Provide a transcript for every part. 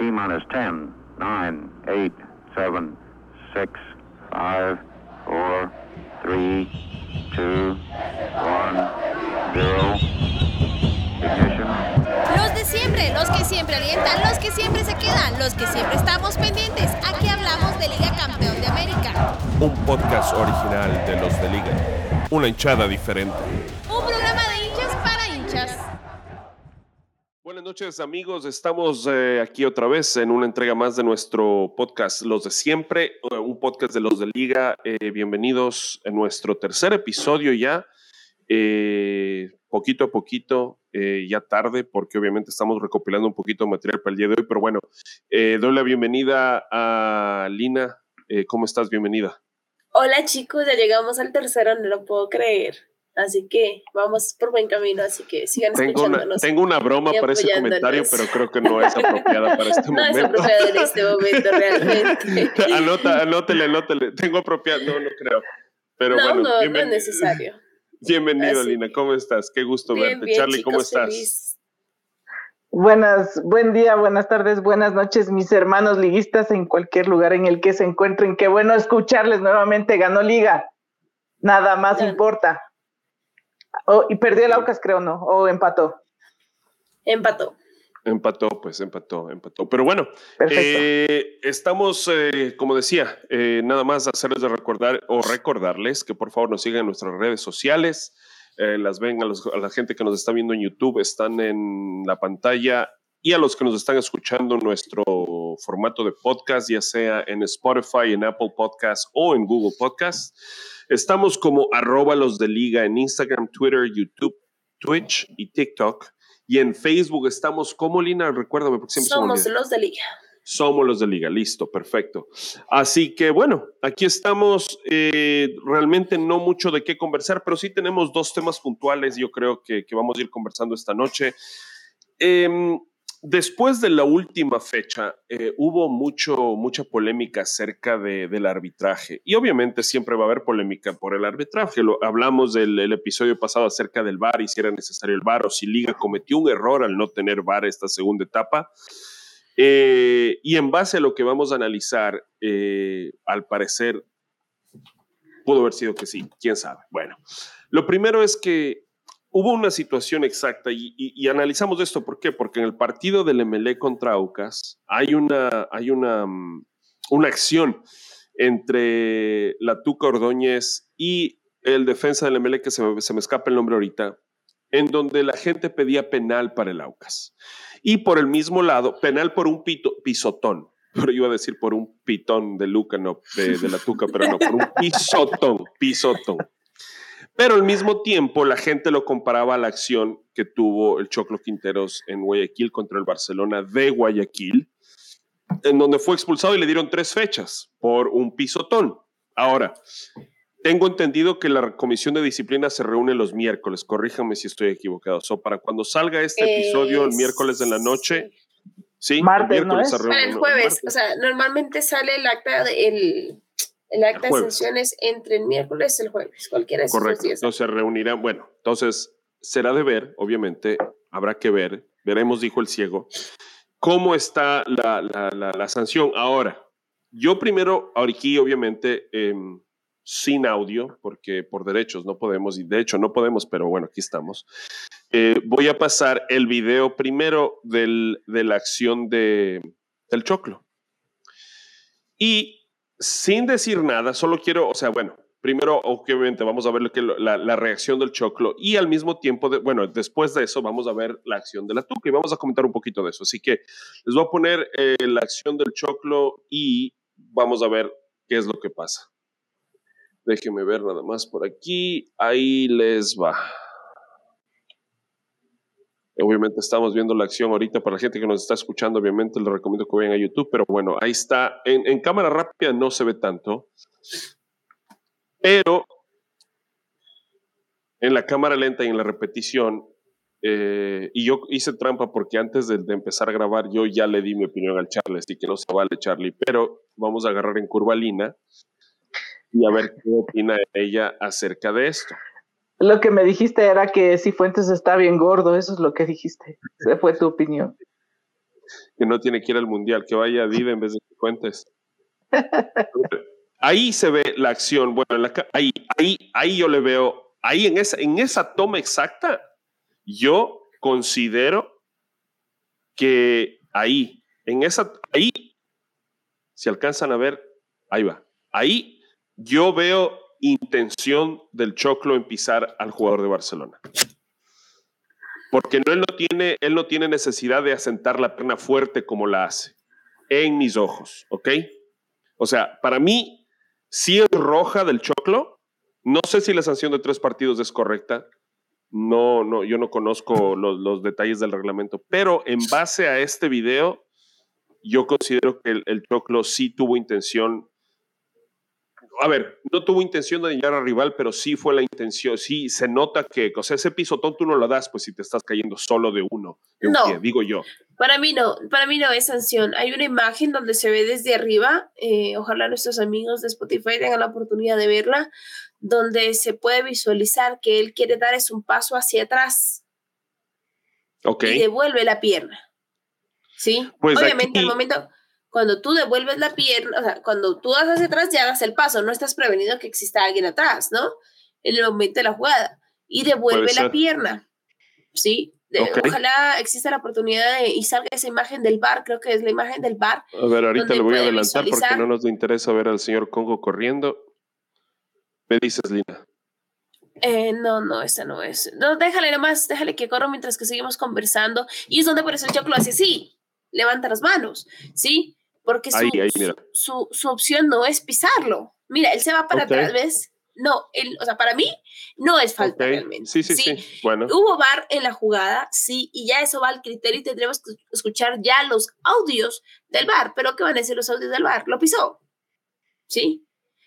T minus 10, 9, 8, 7, 6, 5, 4, 3, 2, 1, 0. Ignition. Los de siempre, los que siempre alientan, los que siempre se quedan, los que siempre estamos pendientes. Aquí hablamos de Liga Campeón de América. Un podcast original de los de Liga. Una hinchada diferente. Un programa de hinchas para hinchas. Buenas noches amigos, estamos eh, aquí otra vez en una entrega más de nuestro podcast Los de Siempre, eh, un podcast de los de Liga. Eh, bienvenidos en nuestro tercer episodio ya, eh, poquito a poquito, ya tarde, porque obviamente estamos recopilando un poquito de material para el día de hoy, pero bueno, doy la bienvenida a Lina. ¿Cómo estás? Bienvenida. Hola chicos, ya llegamos al tercero, no lo puedo creer. Así que vamos por buen camino, así que sigan Tengo una, escuchándonos. tengo una broma para ese comentario, pero creo que no es apropiada para este no es momento. apropiado en este momento realmente. Anota, anótele, anótele. Tengo apropiado, no, no creo. Pero no, bueno, no, no es necesario. Bienvenido, Así Lina. ¿Cómo estás? Qué gusto Bien, verte. bien, Charlie, ¿cómo estás? feliz. Buenas, buen día, buenas tardes, buenas noches, mis hermanos liguistas en cualquier lugar en el que se encuentren. Qué bueno escucharles nuevamente. Ganó Liga. Nada más importa. Oh, y perdió el Aucas, creo, ¿no? O empató. Empató. Empató, pues empató, empató. Pero bueno, eh, estamos, eh, como decía, eh, nada más hacerles de recordar o recordarles que por favor nos sigan en nuestras redes sociales. eh, las ven a, los- a la gente que nos está viendo en YouTube, están en la pantalla. Y a los que nos están escuchando nuestro formato de podcast, ya sea en Spotify, en Apple Podcast o en Google Podcast. Estamos como arroba los de liga en Instagram, Twitter, YouTube, Twitch y TikTok. Y en Facebook estamos como Lina, recuérdame porque siempre Somos los de liga. Somos los de liga, listo, perfecto. Así que bueno, aquí estamos. eh, realmente no mucho de qué conversar, pero sí tenemos dos temas puntuales, yo creo que, que vamos a ir conversando esta noche. Em, después de la última fecha, eh, hubo mucho, mucha polémica acerca de- del arbitraje. Y obviamente siempre va a haber polémica por el arbitraje. Lo, hablamos del el episodio pasado acerca del VAR y si era necesario el VAR o si Liga cometió un error al no tener VAR esta segunda etapa. Eh, y en base a lo que vamos a analizar, eh, al parecer pudo haber sido que sí, quién sabe. Bueno, lo primero es que hubo una situación exacta y, analizamos esto. ¿Por qué? Porque en el partido del MLE contra Aucas hay una, hay una, mm, una acción entre la Tuca Ordóñez y el defensa del MLE, que se se me escapa el nombre ahorita, en donde la gente pedía penal para el Aucas. Y por el mismo lado, penal por un pito- pisotón. Pero iba a decir por un pitón de Luca, no, de, de la Tuca, pero no, por un pisotón, pisotón. Pero al mismo tiempo, la gente lo comparaba a la acción que tuvo el Choclo Quinteros en Guayaquil contra el Barcelona de Guayaquil, en donde fue expulsado y le dieron tres fechas por un pisotón. Ahora, tengo entendido que la comisión de disciplina se reúne los miércoles. Corríjame si estoy equivocado. So, para cuando salga este episodio el Eh, miércoles de la noche, sí, el Martes, ¿no miércoles es? se Para reúne. el no, jueves, o sea, normalmente sale el acta de, el, el acta de jueves. sesiones entre el miércoles y el jueves, cualquiera de esos Correcto. días. Entonces se reunirán. Bueno, entonces será de ver, obviamente, habrá que ver, veremos, dijo el ciego, cómo está la, la- la- la sanción. Ahora, yo primero, aquí obviamente, em, sin audio, porque por derechos no podemos, y de hecho no podemos, pero bueno, aquí estamos. Eh, voy a pasar el video primero del- de la acción de, del choclo. Y sin decir nada, solo quiero, o sea, bueno, primero, obviamente, vamos a ver lo que, la, reacción del choclo y al mismo tiempo, bueno, después de eso, vamos a ver la acción de la tuca y vamos a comentar un poquito de eso. Así que les voy a poner eh, la acción del choclo y vamos a ver qué es lo que pasa. Déjenme ver nada más por aquí. Ahí les va. Obviamente estamos viendo la acción ahorita para la gente que nos está escuchando. Obviamente les recomiendo que vayan a YouTube, pero bueno, ahí está. En, en cámara rápida no se ve tanto, pero en la cámara lenta y en la repetición, eh, y yo hice trampa porque antes de, empezar a grabar yo ya le di mi opinión al Charlie, así que no se vale Charlie, pero vamos a agarrar en curva Lina y a ver qué opina ella acerca de esto. Lo que me dijiste era que Cifuentes está bien gordo, eso es lo que dijiste. Esa fue tu opinión. que no tiene que ir al mundial, que vaya a Diva en vez de que cuentes. Ahí se ve la acción. Bueno, ahí, ahí, ahí yo le veo, ahí en esa, en esa toma exacta, yo considero que ahí, en esa, ahí, si alcanzan a ver, ahí va. Ahí yo veo intención del Choclo en pisar al jugador de Barcelona. Porque él, no tiene, él no tiene necesidad de asentar la pierna fuerte como la hace, en mis ojos, ¿ok? O sea, para mí, si es roja del Choclo, no sé si la sanción de tres partidos es correcta, no, no, yo no conozco los, detalles del reglamento, pero en base a este video, yo considero que el Choclo sí tuvo intención a ver, no tuvo intención de dañar al rival, pero sí fue la intención, sí se nota que, o sea, ese pisotón tú no lo das, pues si te estás cayendo solo de uno, no, digo yo. Para mí no, para mí no es sanción. Hay una imagen donde se ve desde arriba, eh, ojalá nuestros amigos de Spotify tengan la oportunidad de verla, donde se puede visualizar que él quiere dar es un paso hacia atrás. Ok. Y devuelve la pierna. ¿Sí? Pues Obviamente, al momento cuando tú devuelves la pierna, o sea, cuando tú vas hacia atrás ya das el paso, no estás prevenido que exista alguien atrás, ¿no? En el momento de la jugada. Y devuelve la pierna, ¿sí? Ojalá exista la oportunidad de, y salga esa imagen del bar, creo que es la imagen del bar. A ver, ahorita lo voy a adelantar porque no nos interesa ver al señor Congo corriendo. ¿Me dices, Lina? Eh, no, no, esa no es. No, déjale nomás, déjale que corra mientras que seguimos conversando. Y es donde por eso el lo hace así, levanta las manos, ¿sí? Porque su, su, opción no es pisarlo. Mira, él se va para atrás, ¿ves? No, él, o sea, para mí no es falta realmente. Sí, sí, sí, Bueno. Hubo bar en la jugada, sí, y ya eso va al criterio y tendremos que escuchar ya los audios del bar. Pero ¿qué van a decir los audios del bar? Lo pisó. ¿Sí?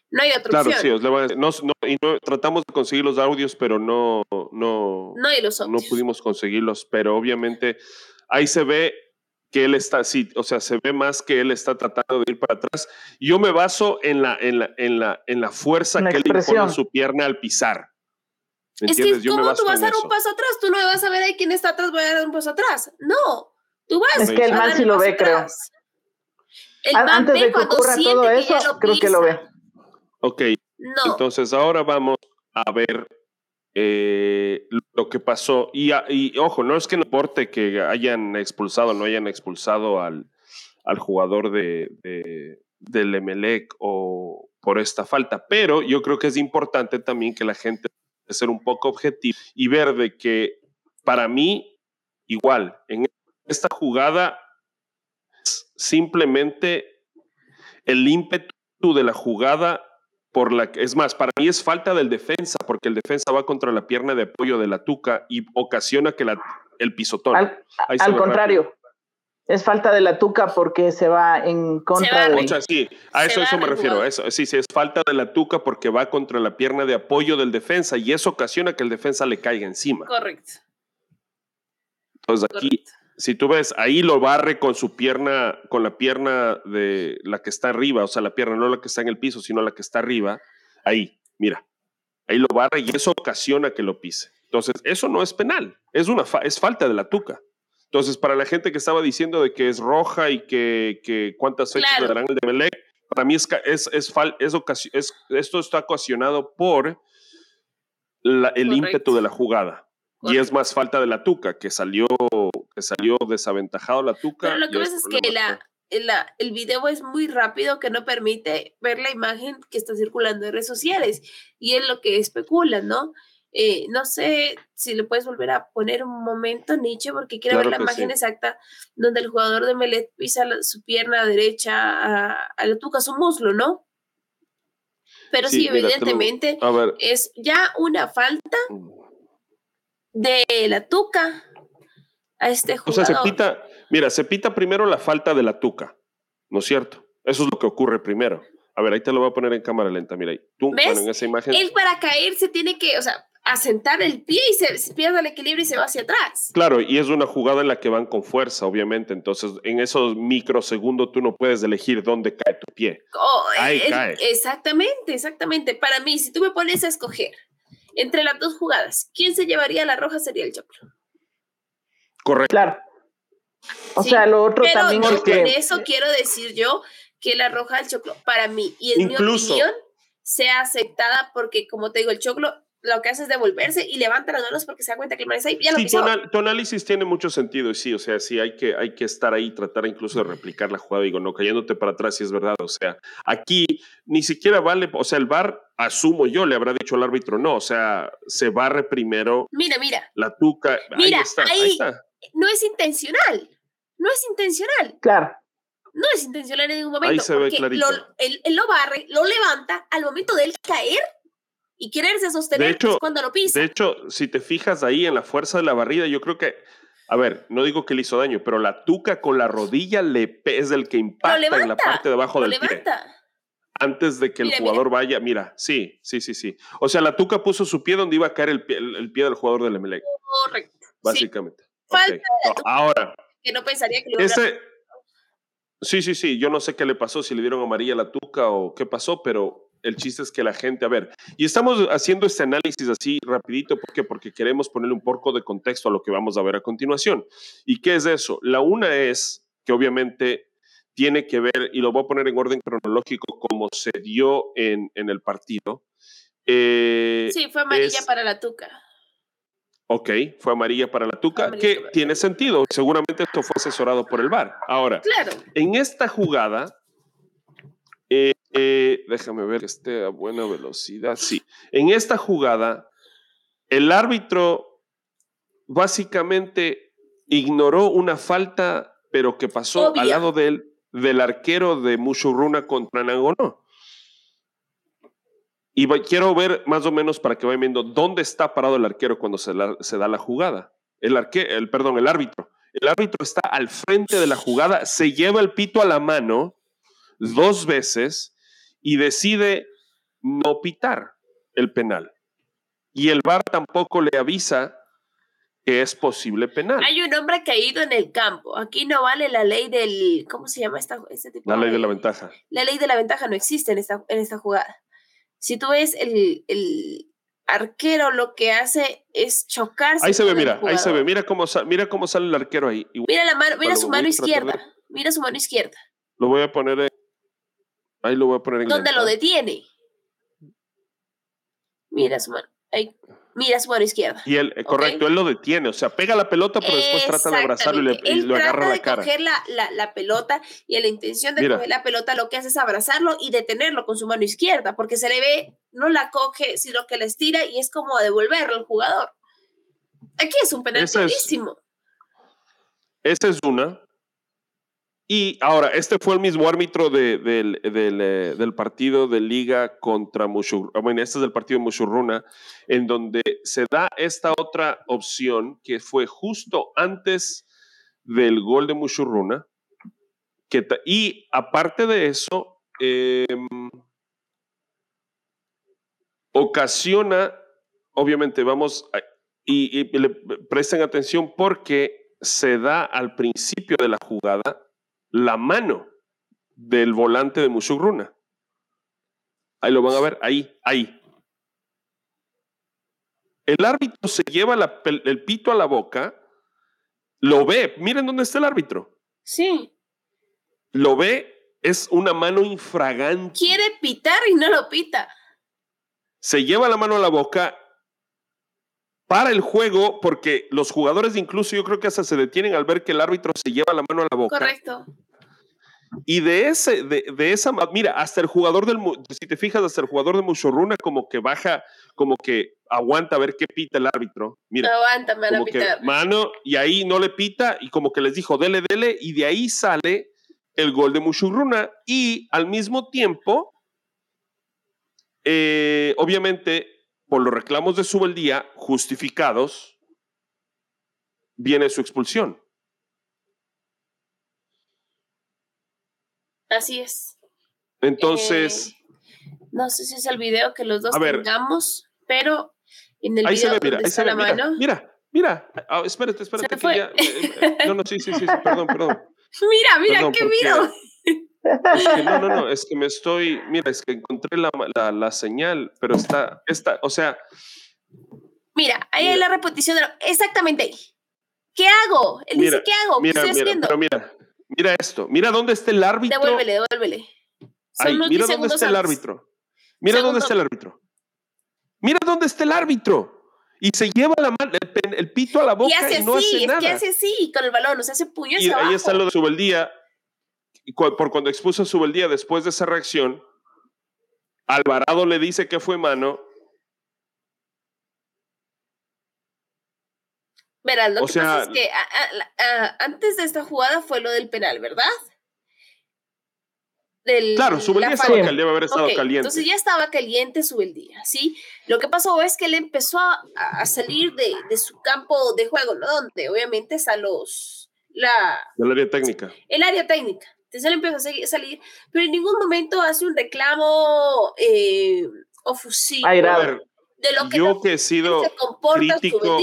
No hay otra claro, opción. sí, no, no, y no, tratamos de conseguir los audios, pero no, no, no, hay los audios. no pudimos conseguirlos, pero obviamente ahí se ve que él está, sí, o sea, se ve más que él está tratando de ir para atrás. Yo me baso en la, en la, en la, en la fuerza que él impone en su pierna al pisar. Es que, ¿cómo tú vas a dar un paso atrás? Tú no me vas a ver ahí quién está atrás, voy a dar un paso atrás. No, tú vas. Es que el man sí lo ve, creo. Antes de que ocurra todo eso, creo que lo ve. Ok. No. Entonces ahora vamos a ver eh, lo que pasó. Y, y, ojo, no es que no importe que hayan expulsado no hayan expulsado al, al jugador de, de, del Emelec o por esta falta, pero yo creo que es importante también que la gente ser un poco objetivo y ver de que para mí, igual, en esta jugada, simplemente el ímpetu de la jugada por la es más, para mí es falta del defensa, porque el defensa va contra la pierna de apoyo de la tuca y ocasiona que la, el pisotón. Al, contrario, es falta de la tuca porque se va en contra de. sí, a eso, eso me refiero. Eso, sí, sí, es falta de la tuca porque va contra la pierna de apoyo del defensa y eso ocasiona que el defensa le caiga encima. Correcto. Entonces aquí si tú ves, ahí lo barre con su pierna, con la pierna de la que está arriba, o sea, la pierna no la que está en el piso, sino la que está arriba, ahí, mira, ahí lo barre y eso ocasiona que lo pise. Entonces, eso no es penal, es, una es falta de la tuca. Entonces, para la gente que estaba diciendo de que es roja y que, que cuántas fechas le darán el de Melec, para mí es, es, es, es, esto está ocasionado por el ímpetu de la jugada. Y es más falta de la tuca, que salió, que salió desaventajado la tuca. Pero lo que pasa es que la, la, el video es muy rápido que no permite ver la imagen que está circulando en redes sociales. Y es lo que especulan, ¿no? Eh, no sé si le puedes volver a poner un momento, Nietzsche, porque quiero ver la imagen exacta donde el jugador de Melet pisa su pierna derecha a, la tuca, su muslo, ¿no? Pero sí, evidentemente es ya una falta mm de la tuca a este jugador. O sea, se pita, mira, se pita primero la falta de la tuca, ¿no es cierto? Eso es lo que ocurre primero. A ver, ahí te lo voy a poner en cámara lenta, mira ahí. Tú, ¿Ves? en esa imagen. Él para caer se tiene que, o sea, asentar el pie y se, pierde el equilibrio y se va hacia atrás. Claro, y es una jugada en la que van con fuerza, obviamente. Entonces, en esos microsegundos tú no puedes elegir dónde cae tu pie. Oh, ahí cae. Exactamente, exactamente. Para mí, si tú me pones a escoger entre las dos jugadas, ¿quién se llevaría la roja sería el Choclo. Correcto. Claro. O Sí, sea, lo otro Pero también es con eso quiero decir yo que la roja del choclo, para mí, y en Incluso- mi opinión, sea aceptada porque, como te digo, el choclo lo que hace es devolverse y levanta las manos porque se da cuenta que el man está ahí. Ya lo Sí, tu, anal- tu análisis tiene mucho sentido y sí, o sea, sí hay que, hay que estar ahí, tratar incluso de replicar la jugada, digo, no cayéndote para atrás, si es verdad, o sea, aquí ni siquiera vale, o sea, el VAR, asumo yo, le habrá dicho al árbitro, no, o sea, se barre primero Mira, mira, la tuca, Mira, ahí está, ahí, ahí- está. no es intencional. No es intencional. claro, No es intencional en ningún momento. Ahí se ve clarito. lo- él, él lo barre, lo levanta al momento de él caer y quererse sostener De hecho- es cuando lo pisa. De hecho, si te fijas ahí en la fuerza de la barrida, yo creo que, a ver, no digo que le hizo daño, pero la tuca con la rodilla le es el que impacta levanta. en la parte de abajo del pie. levanta. antes de que Mira, el mira. jugador vaya. Mira, sí, sí, sí, sí. O sea, la tuca puso su pie donde iba a caer el pie, el, el pie del jugador del Emelec, Correcto. Sí, básicamente. falta Ok. No, ahora, que no pensaría que lo ese. Sí, sí, sí. Yo no sé qué le pasó, si le dieron amarilla a la tuca o qué pasó, pero el chiste es que la gente, a ver, y estamos haciendo este análisis así rapidito, ¿por qué? Porque queremos ponerle un poco de contexto a lo que vamos a ver a continuación. ¿Y qué es eso? La una es que obviamente tiene que ver, y lo voy a poner en orden cronológico, como se dio en, en el partido. Eh, Sí, fue amarilla es- para la tuca. Ok, fue amarilla para la tuca, Amarilla que tiene sentido. Seguramente esto fue asesorado por el VAR. Ahora, Claro. en esta jugada, eh, déjame ver que esté a buena velocidad. Sí, en esta jugada, el árbitro básicamente ignoró una falta, pero que pasó Obvia. al lado del, del arquero de Mushuruna contra Nangonó. Y va- quiero ver más o menos para que vayan viendo dónde está parado el arquero cuando se, la- se da la jugada. El, arque, el perdón, el árbitro. El árbitro está al frente de la jugada, se lleva el pito a la mano dos veces y decide no pitar el penal. Y el VAR tampoco le avisa que es posible penal. Hay un hombre caído en el campo. Aquí no vale la ley del. ¿Cómo se llama esta, este tipo La ley de la ventaja. La ley de la ventaja no existe en esta, en esta jugada. Si tú ves el, el arquero, lo que hace es chocarse. Ahí se ve, mira, ahí se ve. Mira cómo, mira cómo sale el arquero ahí. Mira la mano, mira su mano izquierda. Mira su mano izquierda. lo voy a poner Ahí lo voy a poner en Donde lenta. lo detiene. Mira su mano. ahí. Mira su mano izquierda. Y él, eh, correcto, él lo detiene, o sea, pega la pelota, pero después trata de abrazarlo y, le, y Él lo agarra trata la de cara. coger la, la, la pelota y la intención de Mira. coger la pelota lo que hace es abrazarlo y detenerlo con su mano izquierda, porque se le ve, no la coge, sino que la estira y es como devolverlo al jugador. Aquí es un penal. Esa es una. Y ahora, este fue el mismo árbitro de- del, eh, del partido de Liga contra Mushurruna. Bueno, este es del partido de Mushurruna, en donde se da esta otra opción que fue justo antes del gol de Mushurruna. Y aparte de eso, em, ocasiona, obviamente, vamos, y, y le presten atención porque se da al principio de la jugada la mano del volante de Musugruna. Ahí lo van a ver, ahí, ahí. El árbitro se lleva la pel- el pito a la boca, lo ve, miren dónde está el árbitro, Sí. lo ve, es una mano infragante. Quiere pitar y no lo pita. se lleva la mano a la boca para el juego, porque los jugadores incluso yo creo que hasta se detienen al ver que el árbitro se lleva la mano a la boca. Correcto. Y de ese, de, de esa, mira, hasta el jugador del, si te fijas, hasta el jugador de Mushorruna como que baja, como que aguanta a ver qué pita el árbitro. Mira, Aguanta, me van a que mano, y ahí no le pita, y como que les dijo, dele, dele, y de ahí sale el gol de Mushurruna, y al mismo tiempo, eh, obviamente, por los reclamos de Subeldía, justificados, viene su expulsión. Así es. Entonces, Eh, no sé si es el video que los dos ver. tengamos, pero en el ahí se video ve, mira, ahí se ve, la mira, mano. mira, mira, Ah, espérate, espérate, Se que fue. ya, eh, eh, no, no, sí, sí, sí, sí, perdón, perdón. Mira, mira, Perdón, qué porque- miro. Es que no, no, no, es que me estoy, mira, es que encontré la, la, la señal, pero está, está, o sea, Mira, ahí hay Mira. la repetición de lo- exactamente ahí. ¿Qué hago? Él Mira, dice, ¿qué hago? ¿Qué Mira, estoy haciendo? pero mira, mira esto. Mira dónde está el árbitro. Devuélvele, devuélvele. Unos mira 10 dónde está el árbitro. Mira dónde está el árbitro. Mira dónde está el árbitro. Y se lleva la mano, el, el pito a la boca Y y, hace no así, hace nada. que hace así con el balón, o sea, hace puño y hacia ahí abajo. está lo de Subeldía. Y cu- Por cuando expuso a Subeldía después de esa reacción, Alvarado le dice que fue mano. Verás, lo O que sea- pasa es que a- a- la- a- antes de esta jugada fue lo del penal, ¿verdad? Del, Claro, Subeldía la estaba caliente, debe haber estado caliente. Entonces ya estaba caliente Subeldía, ¿sí? Lo que pasó es que él empezó a, a salir de, de su campo de juego, ¿no? Donde obviamente está los, la, Del área técnica. el área técnica. Entonces él empezó a seguir- salir, pero en ningún momento hace un reclamo eh, ofusivo Airado. A ver, de lo que yo que he sido se comporta crítico,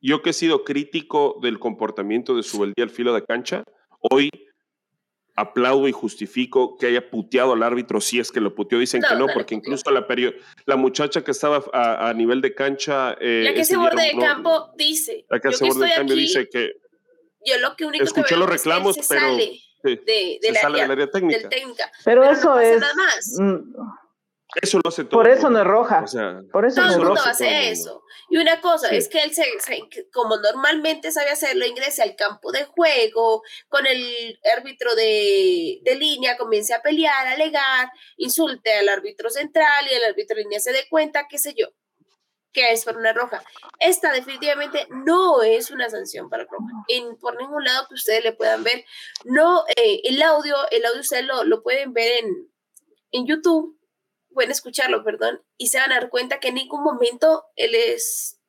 yo que he sido crítico del comportamiento de Subeldía al filo de cancha, hoy aplaudo y justifico que haya puteado al árbitro si es que lo puteó. Dicen No, que no, porque incluso la, la muchacha que estaba a, a nivel de cancha... eh, La que día borde de no- campo dice, La que borde de cambio aquí, dice que yo lo que único Escuché que veo los es que él reclamos, se pero- sale sí, de, sale área, del área técnica. del técnica. Pero, Pero eso no pasa es. nada más. mm, eso lo hace todo. Por eso no es roja. O sea, Por eso Todo no el mundo roja. hace hace todo el mundo. eso. Y una cosa Sí. es que él, se, como normalmente sabe hacerlo, ingrese al campo de juego, con el árbitro de, de línea, comience a pelear, a alegar, insulte al árbitro central y el árbitro de línea se dé cuenta, qué sé yo, que es por una roja. Esta definitivamente no es una sanción para roja. En, por ningún lado que ustedes le puedan ver. No, eh, el audio, el audio ustedes lo, lo pueden ver en, en YouTube, pueden escucharlo, perdón, y se van a dar cuenta que en ningún momento él es,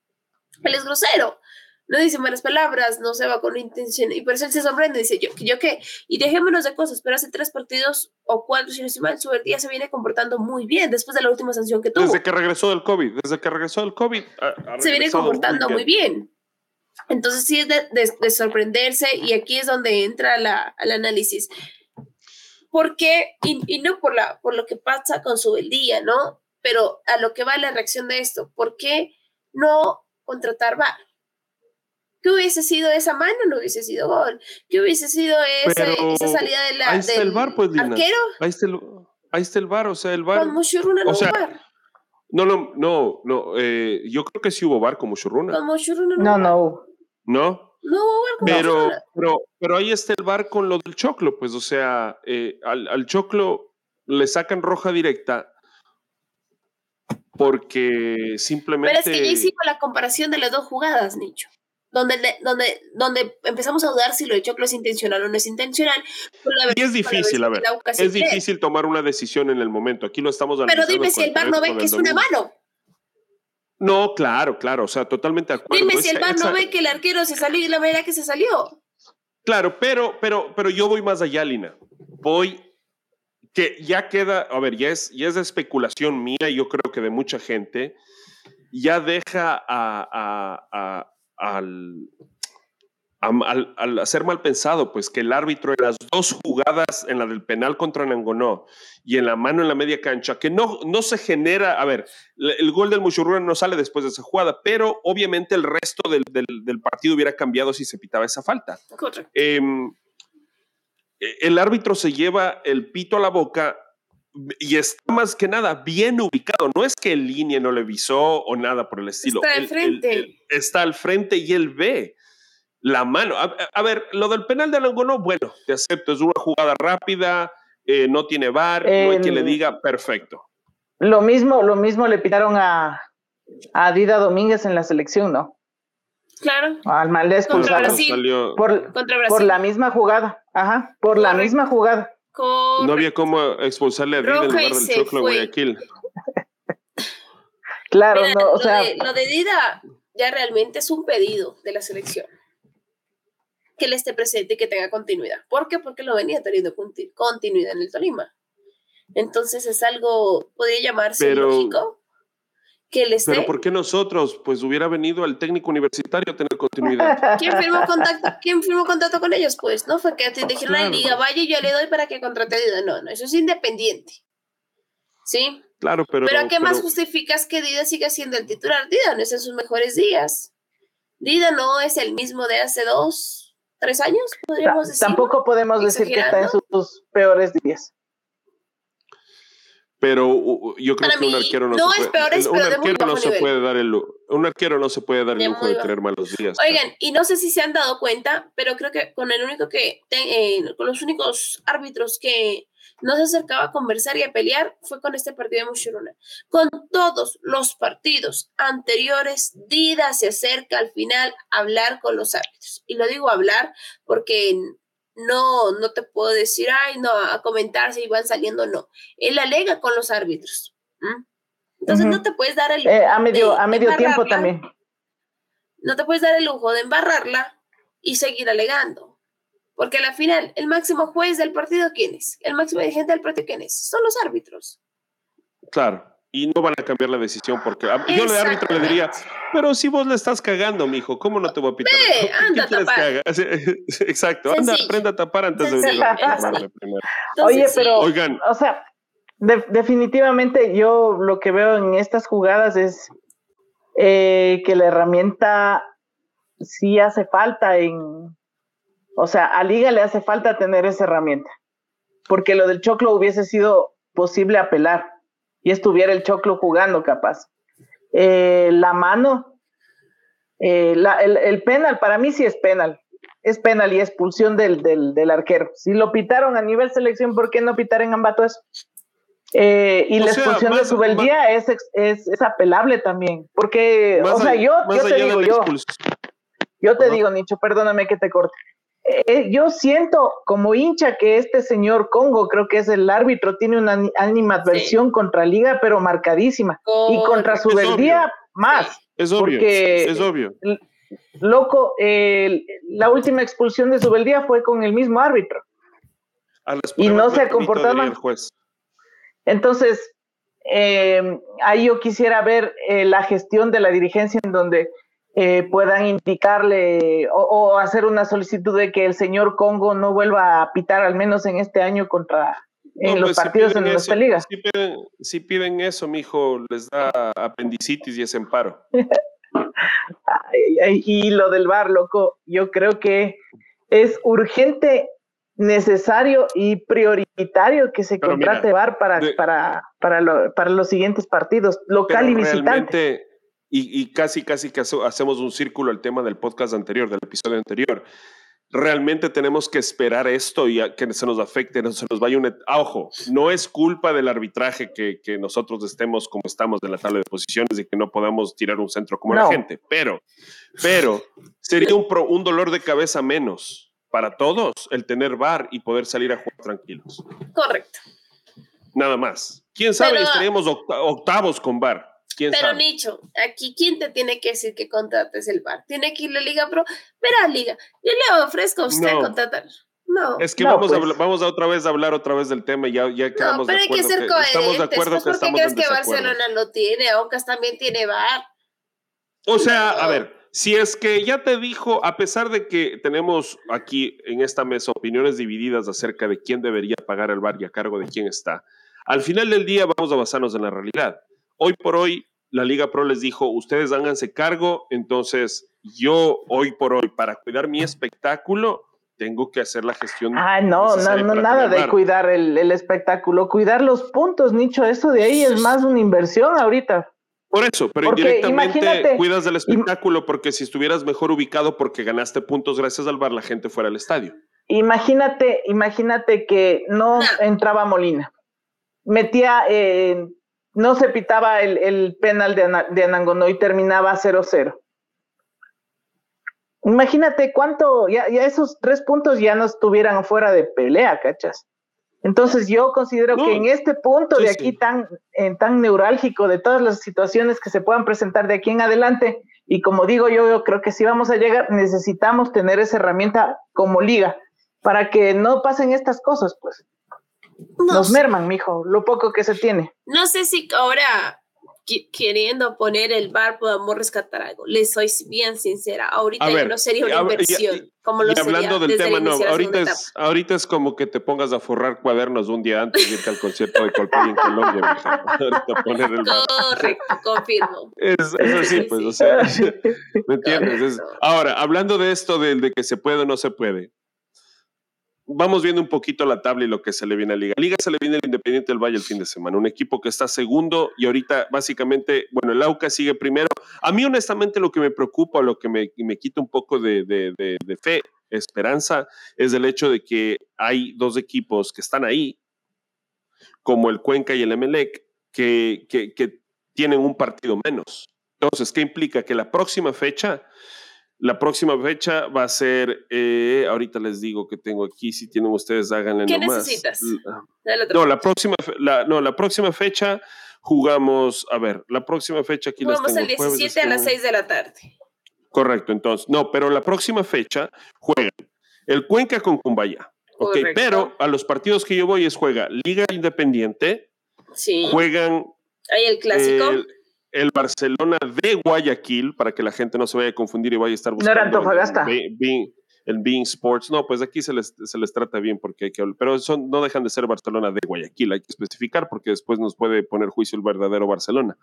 él es grosero. No dice malas palabras, no se va con intención. Y por eso él se sorprende, dice, yo, yo qué, y dejémonos de cosas, pero hace tres partidos o cuatro, si no estoy mal, Subeldía se viene comportando muy bien después de la última sanción que tuvo. Desde que regresó del COVID, desde que regresó del COVID, ha- ha se viene comportando muy bien. Entonces sí es de, de- de sorprenderse y aquí es donde entra la, el análisis. ¿Por qué? Y, y no por, la, por lo que pasa con su día, ¿no? Pero a lo que va la reacción de esto, ¿por qué no contratar VAR? ¿Qué hubiese sido esa mano? No hubiese sido gol. ¿Qué hubiese sido esa salida de la, ahí está del el VAR, pues, Lina. arquero? Ahí está el, ahí está el bar, o sea, el bar. Con Mushuruna no o sea, hubo VAR. No, no, no, no. eh, yo creo que sí hubo bar como Churruna, Con Mushuruna no, No, no. ¿no? No con Pero, Mushuruna. pero, pero ahí está el bar con lo del choclo, pues, o sea, eh, al, al choclo le sacan roja directa porque simplemente. Pero es que ya hicimos la comparación de las dos jugadas, Nicho. Donde, donde, donde empezamos a dudar si lo de Choclo es intencional o no es intencional. la Y es difícil, a ver, y es difícil tomar una decisión en el momento. Aquí lo estamos Pero dime si el VAR no ve que es una mano. No, claro, claro, o sea, totalmente de acuerdo. Dime si el VAR no ve que el arquero se salió de la manera que se salió. Claro, pero, pero, pero yo voy más allá, Lina. Voy que ya queda, a ver, ya es, ya es de especulación mía, y yo creo que de mucha gente, ya deja a, a- a- al, al, al hacer mal pensado, pues que el árbitro en las dos jugadas, en la del penal contra Nangonó y en la mano en la media cancha, que no, no se genera, a ver, el, gol del Muchurruna no sale después de esa jugada, pero obviamente el resto del, del- del partido hubiera cambiado si se pitaba esa falta. Em, el árbitro se lleva el pito a la boca y está más que nada bien ubicado. No es que el línea no le visó o nada por el estilo. Está Él- él- frente. él está al frente y él ve la mano. A, a ver, lo del penal de Alangono, bueno, te acepto, es una jugada rápida, eh, no tiene bar, no hay En- quien le diga perfecto. Lo mismo, lo mismo le pitaron a, a Dida Domínguez en la selección, ¿no? Claro. Al mal de Contra. Brasil. Salió- Por, Contra Brasil. por la misma jugada. Ajá, por la misma jugada. Correcto. no había cómo expulsarle a Dida en lugar del choclo. Guayaquil. Claro, Mira, no, o lo, sea, de, lo de Dida ya realmente es un pedido de la selección. Que él esté presente y que tenga continuidad. ¿Por qué? Porque lo venía teniendo conti- continuidad en el Tolima. Entonces es algo, podría llamarse Pero- lógico, que él esté. Pero ¿por qué nosotros? Pues hubiera venido al técnico universitario a tener continuidad. ¿Quién firmó contacto? ¿Quién firmó contacto con ellos? Pues no fue que te dijeron a la Claro. liga, vaya yo le doy para que contrate a Dida. No, no, eso es independiente. ¿Sí? Claro, pero. Pero, ¿a qué más justificas que Dida siga siendo el titular? Dida no es en sus mejores días. Dida no es el mismo de hace dos, tres años, podríamos decir. Tampoco podemos decir que está en sus peores días pero yo creo que un arquero no, se puede, un arquero no se puede dar el un arquero no se puede dar el lujo de tener malos días. Oigan, y no sé si se han dado cuenta, pero creo que con el único que eh, con los únicos árbitros que no se acercaba a conversar y a pelear fue con este partido de Mushuruna. Con todos los partidos anteriores, Dida se acerca al final a hablar con los árbitros. Y lo digo hablar porque no, no te puedo decir, ay, no, a comentar si van saliendo, no. Él alega con los árbitros. Entonces no te puedes dar el lujo. Eh, a medio, a medio tiempo también. No te puedes dar el lujo de embarrarla y seguir alegando. Porque al final, el máximo juez del partido, ¿quién es? El máximo dirigente del partido, ¿quién es? Son los árbitros. Claro y no van a cambiar la decisión porque yo de árbitro le diría, pero si vos le estás cagando, mijo, ¿cómo no te voy a pitar? Ve, anda a tapar. Exacto, anda, aprenda a tapar antes de venir Oye, pero, Oigan. o sea, definitivamente yo lo que veo en estas jugadas es eh, que la herramienta sí hace falta en, o sea, a Liga le hace falta tener esa herramienta, porque lo del Choclo hubiese sido posible apelar y estuviera el Choclo jugando capaz. Eh, la mano, eh, el, penal, para mí sí es penal. Es penal y expulsión del, del, arquero. Si lo pitaron a nivel selección, ¿por qué no pitar en Ambato eso? Eh, y la expulsión de Subeldía es, es, apelable también. Porque, o sea, yo, yo te digo, yo, yo te digo, Nicho, perdóname que te corte. Eh, yo siento como hincha que este señor Congo, creo que es el árbitro, tiene una animadversión contra Liga, pero marcadísima. y contra su día más. Es obvio. es obvio. Loco, la última expulsión de Subeldía fue con el mismo árbitro. Y no se ha comportado mal. Entonces, eh, ahí yo quisiera ver eh, la gestión de la dirigencia en donde eh, puedan indicarle o, hacer una solicitud de que el señor Congo no vuelva a pitar al menos en este año contra en los pues, partidos en nuestra liga. Si piden, si piden eso, mijo, les da apendicitis y es emparo. y lo del bar, loco, yo creo que es urgente, necesario y prioritario que se contrate bar para, para, para, para los siguientes partidos, local y visitante y, casi, casi que hacemos un círculo al tema del podcast anterior, del episodio anterior. Realmente tenemos que esperar esto y que se nos afecte, no se nos vaya un... Ah, ojo, no es culpa del arbitraje que, que, nosotros estemos como estamos en la tabla de posiciones y que no podamos tirar un centro como la gente, pero, pero sería un, un dolor de cabeza menos para todos el tener bar y poder salir a jugar tranquilos. Correcto. Nada más. ¿Quién sabe? Estaríamos octavos con bar. Pero Nicho, aquí ¿quién te tiene que decir que contrates el bar? Tiene que ir la Liga Pro. Verá, Liga, yo le ofrezco a usted contratar. No. Es que vamos, a, pues. vamos a otra vez a hablar otra vez del tema y ya, ya quedamos no, pero hay que ser coherentes. Estamos de acuerdo pues, ¿Por qué crees que Barcelona lo tiene? Aucas también tiene bar. O sea, a ver, si es que ya te dijo, a pesar de que tenemos aquí en esta mesa opiniones divididas acerca de quién debería pagar el bar y a cargo de quién está, al final del día vamos a basarnos en la realidad. Hoy por hoy, la Liga Pro les dijo, ustedes háganse cargo, entonces yo hoy por hoy, para cuidar mi espectáculo, tengo que hacer la gestión. Ah, no, no, no nada de cuidar el, espectáculo, cuidar los puntos, Nicho, eso de ahí es más una inversión ahorita. Por eso, pero indirectamente cuidas del espectáculo porque si estuvieras mejor ubicado porque ganaste puntos gracias al bar, la gente fuera al estadio. Imagínate, imagínate que no, entraba Molina, metía eh, no se pitaba el, penal de, de Anangonó y terminaba 0-0. Imagínate cuánto, ya, esos tres puntos ya no estuvieran fuera de pelea, ¿cachas? Entonces yo considero que en este punto de aquí tan, tan neurálgico de todas las situaciones que se puedan presentar de aquí en adelante, y como digo yo, yo creo que si vamos a llegar, necesitamos tener esa herramienta como liga para que no pasen estas cosas, pues. Nos merman, mijo, lo poco que se tiene. No sé si ahora queriendo poner el bar, podamos rescatar algo. Les soy bien sincera. Ahorita ya no sería una inversión. como lo hablando del tema, no, ahorita es, ahorita es como que te pongas a forrar cuadernos un día antes de irte al concierto de Coldplay en Colombia. poner el Correcto, confirmo. Es, así, pues, o sea, ¿me entiendes? ahora, hablando de esto, de, de que se puede o no se puede, vamos viendo un poquito la tabla y lo que se le viene a Liga. Liga se le viene el Independiente del Valle el fin de semana, un equipo que está segundo y ahorita básicamente, bueno, el AUCA sigue primero. A mí honestamente lo que me preocupa, lo que me, me quita un poco de, fe, esperanza, es el hecho de que hay dos equipos que están ahí, como el Cuenca y el Emelec, que tienen un partido menos. Entonces, ¿qué implica? Que la próxima fecha la próxima fecha va a ser, eh, ahorita les digo que tengo aquí, si tienen ustedes, háganle ¿Qué necesitas? No, la próxima, la, no, la próxima fecha jugamos, a ver, la próxima fecha aquí Jugamos el 17 a las 6 de la tarde. Correcto, entonces, no, pero la próxima fecha juegan el Cuenca con Cumbaya. Ok, pero a los partidos que yo voy es juega Liga Independiente, sí. juegan... Hay el clásico el Barcelona de Guayaquil, para que la gente no se vaya a confundir y vaya a estar buscando. No era Antofagasta. El Bean Sports, no, pues aquí se les, se les trata bien porque hay que pero son, no dejan de ser Barcelona de Guayaquil, hay que especificar porque después nos puede poner juicio el verdadero Barcelona.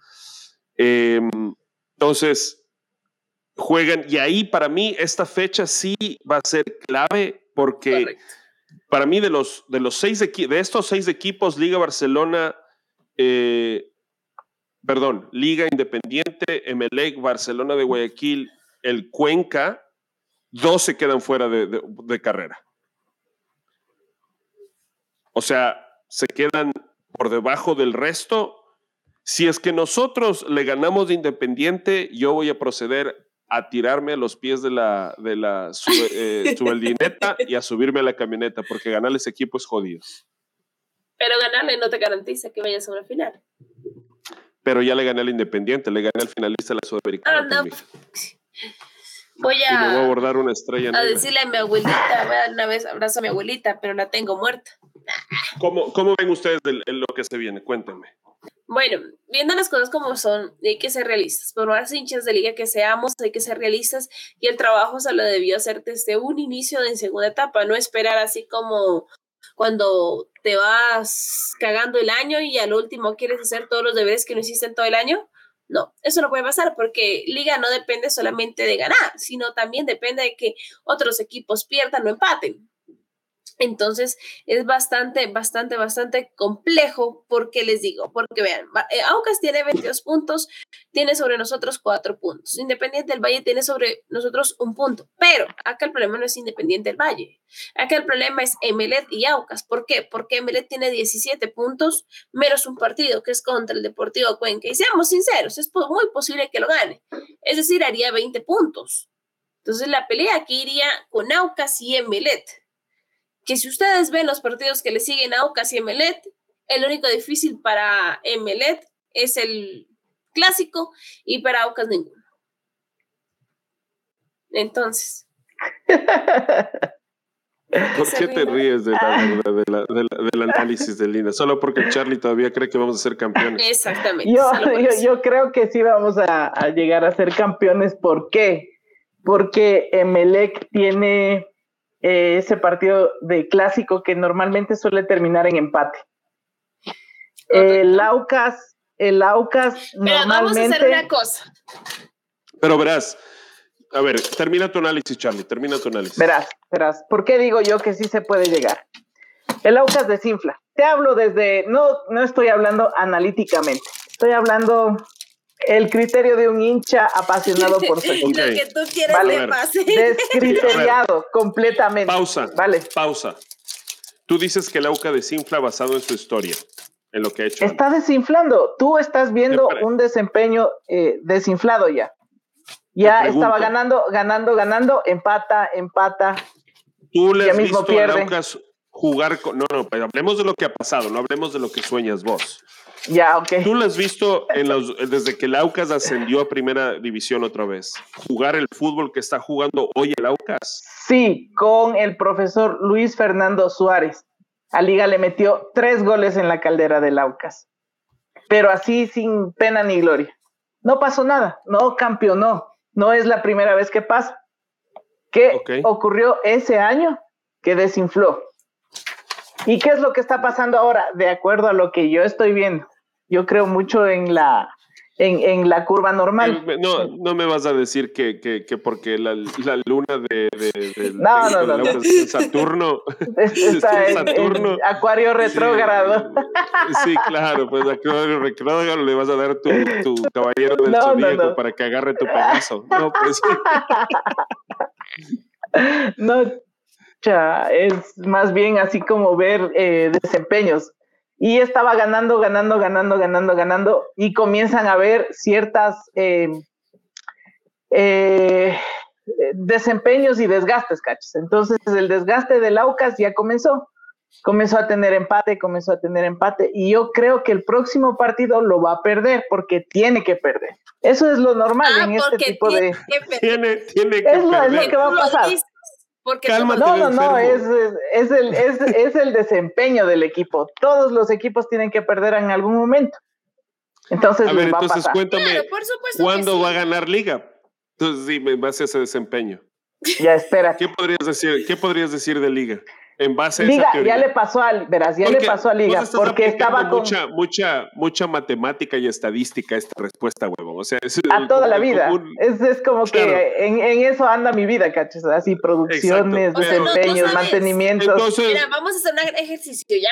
Em, entonces, juegan, y ahí para mí esta fecha sí va a ser clave porque para mí de los, de los seis de estos seis equipos, Liga Barcelona, eh, perdón, Liga Independiente, Emelec, Barcelona de Guayaquil, el Cuenca, dos se quedan fuera de, carrera. O sea, se quedan por debajo del resto. Si es que nosotros le ganamos de Independiente, yo voy a proceder a tirarme a los pies de la, de la eh, y a subirme a la camioneta, porque ganarle ese equipo es jodido. Pero ganarle no te garantiza que vayas a una final pero ya le gané al Independiente, le gané al finalista de la Sudamericana. Ah, no. Voy a, voy a abordar una estrella. A decirle a mi abuelita, voy a dar una vez abrazo a mi abuelita, pero la tengo muerta. ¿Cómo, cómo ven ustedes lo que se viene? Cuéntenme. Bueno, viendo las cosas como son, hay que ser realistas. Por más hinchas de liga que seamos, hay que ser realistas y el trabajo se lo debió hacer desde un inicio de segunda etapa, no esperar así como cuando te vas cagando el año y al último quieres hacer todos los deberes que no hiciste en todo el año. No, eso no puede pasar porque liga no depende solamente de ganar, sino también depende de que otros equipos pierdan o empaten. Entonces es bastante, bastante, bastante complejo porque les digo, porque vean, eh, Aucas tiene 22 puntos, tiene sobre nosotros 4 puntos. Independiente del Valle tiene sobre nosotros un punto, pero acá el problema no es Independiente del Valle. Acá el problema es Emelet y Aucas. ¿Por qué? Porque Emelet tiene 17 puntos menos un partido que es contra el Deportivo Cuenca. Y seamos sinceros, es muy posible que lo gane. Es decir, haría 20 puntos. Entonces la pelea aquí iría con Aucas y Emelet que si ustedes ven los partidos que le siguen a Aucas y Emelet, el único difícil para Emelet es el clásico y para Aucas ninguno. Entonces. ¿Por qué te ríes de la, del análisis de Lina? Solo porque Charlie todavía cree que vamos a ser campeones. Exactamente. Yo, yo, creo que sí vamos a, a, llegar a ser campeones. ¿Por qué? Porque Emelec tiene eh, ese partido de clásico que normalmente suele terminar en empate. El Aucas, el Aucas normalmente... Vamos a hacer una cosa. Pero verás, a ver, termina tu análisis, Charlie, termina tu análisis. Verás, verás, ¿por qué digo yo que sí se puede llegar? El Aucas desinfla. Te hablo desde, no, no estoy hablando analíticamente, estoy hablando el criterio de un hincha apasionado por su equipo. Lo que tú quieres vale. pase. Descriteriado completamente. Pausa. Vale. Pausa. Tú dices que el AUCA desinfla basado en su historia, en lo que ha hecho. Está desinflando. Tú estás viendo un desempeño eh, desinflado ya. Ya estaba ganando, ganando, ganando, empata, empata. Tú le has mismo visto pierde. Jugar con... No, no, hablemos de lo que ha pasado, no hablemos de lo que sueñas vos. Ya, ok. ¿Tú lo has visto en los, desde que el Aucas ascendió a primera división otra vez? ¿Jugar el fútbol que está jugando hoy el Aucas? Sí, con el profesor Luis Fernando Suárez. A Liga le metió tres goles en la caldera del Aucas. pero así sin pena ni gloria. No pasó nada, no campeonó, no es la primera vez que pasa. ¿Qué ocurrió ese año? Que desinfló. ¿Y qué es lo que está pasando ahora? De acuerdo a lo que yo estoy viendo, yo creo mucho en la en, en, la curva normal. No, no me vas a decir que, que, que porque la, la, luna de, de, no, no, no, es Saturno. Está en, Saturno. Acuario retrógrado. Sí, claro, pues Acuario retrógrado le vas a dar tu, tu caballero del zodíaco para que agarre tu pedazo. No, pues. no, es más bien así como ver eh, desempeños y estaba ganando, ganando, ganando, ganando, ganando, y comienzan a haber ciertas eh, eh, desempeños y desgastes, cachos. Entonces el desgaste del Aucas ya comenzó, comenzó a tener empate, comenzó a tener empate, y yo creo que el próximo partido lo va a perder porque tiene que perder. Eso es lo normal ah, en este tipo de... Tiene, tiene que es, perder. es lo que va a pasar. Porque no, no, no, es, es, el, es, es, el desempeño del equipo. Todos los equipos tienen que perder en algún momento. Entonces, a ver, entonces cuéntame, ¿cuándo va a ganar Liga? Entonces, sí, en base a ese desempeño. Ya, espera. ¿Qué podrías decir, qué podrías decir de Liga? En base a Liga, ya le pasó a, verás, ya le pasó a Liga, porque estaba con mucha, mucha, mucha matemática y estadística esta respuesta, huevo. O sea, es a toda la vida. Es, es, como que en, en, eso anda mi vida, cachos, así producciones, desempeños, mantenimientos. Entonces, Mira, vamos a hacer un ejercicio, ¿ya?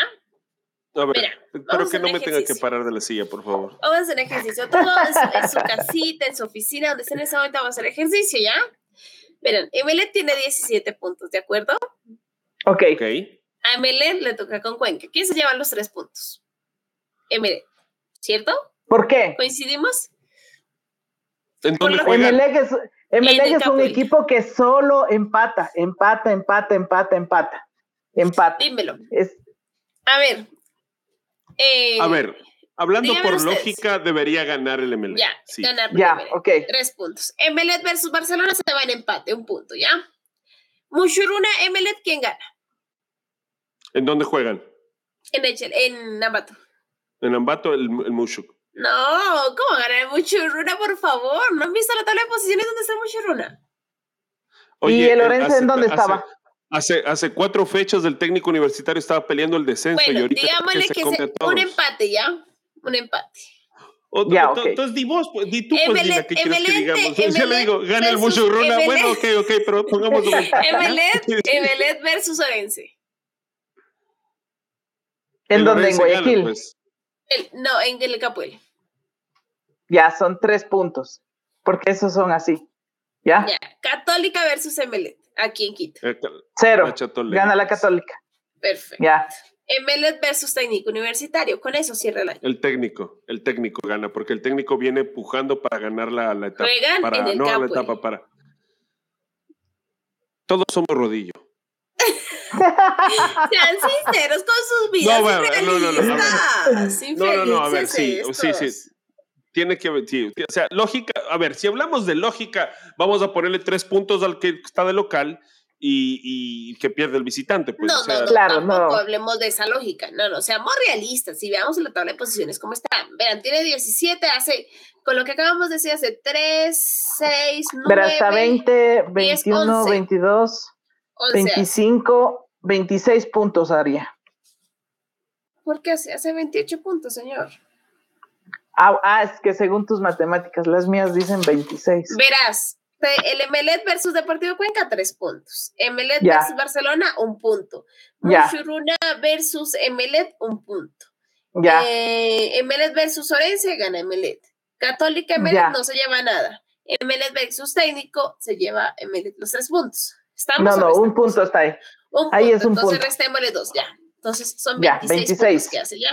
A ver, Mira, espero que no me tenga que parar de la silla, por favor. Vamos a hacer ejercicio. Todo en su, casita, en su oficina, donde esté en ese momento, vamos a hacer ejercicio, ¿ya? Miren, Emile tiene 17 puntos, ¿de acuerdo? Ok. A Emelec le toca con Cuenca. ¿Quién se lleva los tres puntos? Emelec, ¿cierto? ¿Por qué? ¿Coincidimos? Emelec es, es un equipo que solo empata, empata, empata, empata, empata. Empata. Dímelo. A ver. Eh, a ver, hablando por lógica, debería ganar el Emelec. Ya, ganar ya, ok. Tres puntos. Emelec versus Barcelona se va en empate, un punto, ¿ya? Mushuruna, Emelec, ¿quién gana? ¿En dónde juegan? En, en Ambato. En Ambato, el, el Mushuk. No, ¿cómo ganar el Mushuruna, por favor? ¿No han visto la tabla de posiciones donde está el Mushuruna? ¿Y el Lorenzo en dónde estaba? Hace, hace cuatro fechas del técnico universitario estaba peleando el descenso bueno, y ahorita digámosle que, se, un empate ya, un empate. Entonces di vos, pues, di tú, pues, Emelec, ¿qué quieres que digamos? Yo le digo, gana el Mushuruna, bueno, ok, ok, pero pongamos un empate. Emelec versus Orense. ¿En dónde? ¿En Guayaquil? Pues. no, en el Capuel. Ya, son tres puntos. Porque esos son así. ¿Ya? Ya. Católica versus Emelet, aquí en Quito. Cero. Gana la Católica. Perfecto. Ya. Emelet versus técnico universitario. Con eso cierra el año. El técnico, el técnico gana, porque el técnico viene empujando para ganar la, la etapa. Juegan para, en el no, la etapa para. Todos somos rodillo. Sean sinceros con sus vidas. No, bueno, no, no, no, no, no, no, a ver, sí, sí, sí. Tiene que sí, o sea, lógica, a ver, si hablamos de lógica, vamos a ponerle tres puntos al que está de local y, y que pierde el visitante. Pues, no, o sea, no, claro, no. hablemos de esa lógica. No, no, seamos realistas. Si veamos la tabla de posiciones, ¿cómo está? Verán, tiene 17, hace, con lo que acabamos de decir, hace 3, 6, 9. Verá, hasta 20, 21, 22. 25, 26 puntos haría. ¿Por qué hace, hace 28 puntos, señor? Ah, ah, es que según tus matemáticas, las mías dicen 26. Verás, el Emelet versus Deportivo Cuenca, tres puntos. Emelet versus Barcelona, un punto. Mushuruna versus Emelet, un punto. Ya. Eh, Emelet versus Orense, gana Emelet. Católica Emelet no se lleva nada. Emelet versus Técnico se lleva Emelet los tres puntos no, no, un punto está ahí. ahí es un entonces punto. restémosle dos, ya. Entonces son 26, ya, 26. puntos que hace, ¿ya?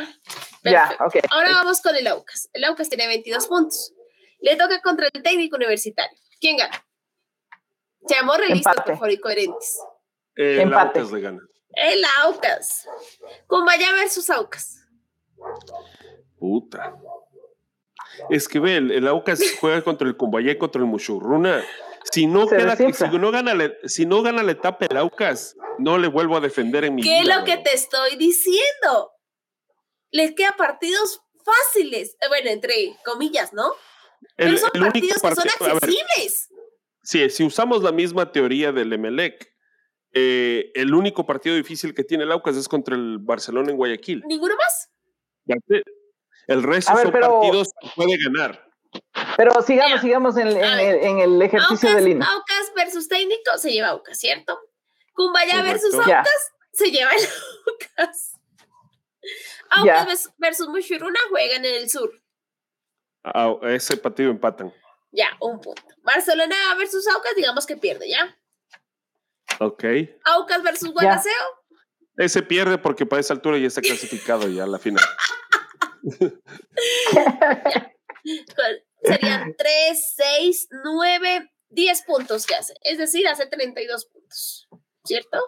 Ya, ok. Ahora vamos con el Aucas. El Aucas tiene 22 puntos. Le toca contra el técnico universitario. ¿Quién gana? Seamos realistas, por favor, y coherentes. El Empate. Aucas le gana. El Aucas. Con Vaya versus Aucas. Puta. Es que ve, el, Aucas juega contra el Cumbayé, contra el Mushurruna. Si no, queda, si, no gana la, si no gana la etapa el Aucas, no le vuelvo a defender en mi ¿Qué es lo que te estoy diciendo? Les queda partidos fáciles, eh, bueno, entre comillas, ¿no? Pero son partidos que son accesibles. sí, si usamos la misma teoría del Emelec, eh, el único partido difícil que tiene el Aucas es contra el Barcelona en Guayaquil. ¿Ninguno más? El resto son partidos que puede ganar. Pero sigamos, sigamos en, el, ejercicio de línea. Aucas versus técnico se lleva Aucas, ¿cierto? Cumbaya versus Aucas se lleva el Aucas. Aucas versus Mushuruna juegan en el sur. Ah, ese partido empatan. Ya, un punto. Barcelona versus Aucas, digamos que pierde, ¿ya? Ok. Aucas versus Guanaceo. Ese pierde porque para esa altura ya está clasificado ya a la final. Serían 3, 6, 9, 10 puntos que hace. Es decir, hace 32 puntos. ¿Cierto?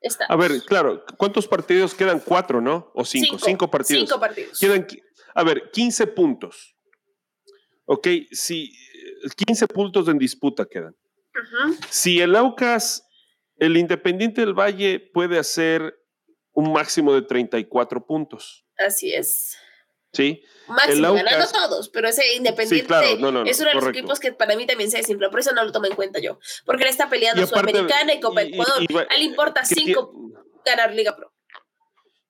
Está. A ver, claro, ¿cuántos partidos quedan? Cuatro, ¿no? O cinco. Cinco, partidos. Cinco partidos. Quedan, a ver, 15 puntos. Ok, si 15 puntos en disputa quedan. Si el Aucas, el Independiente del Valle puede hacer un máximo de 34 puntos. Así es. Sí. Máximo, ganando todos, pero ese Independiente es uno de los equipos que para mí también se simple, por eso no lo tomo en cuenta yo. Porque él está peleando Sudamericana y Copa Ecuador. a él le importa cinco ganar Liga Pro.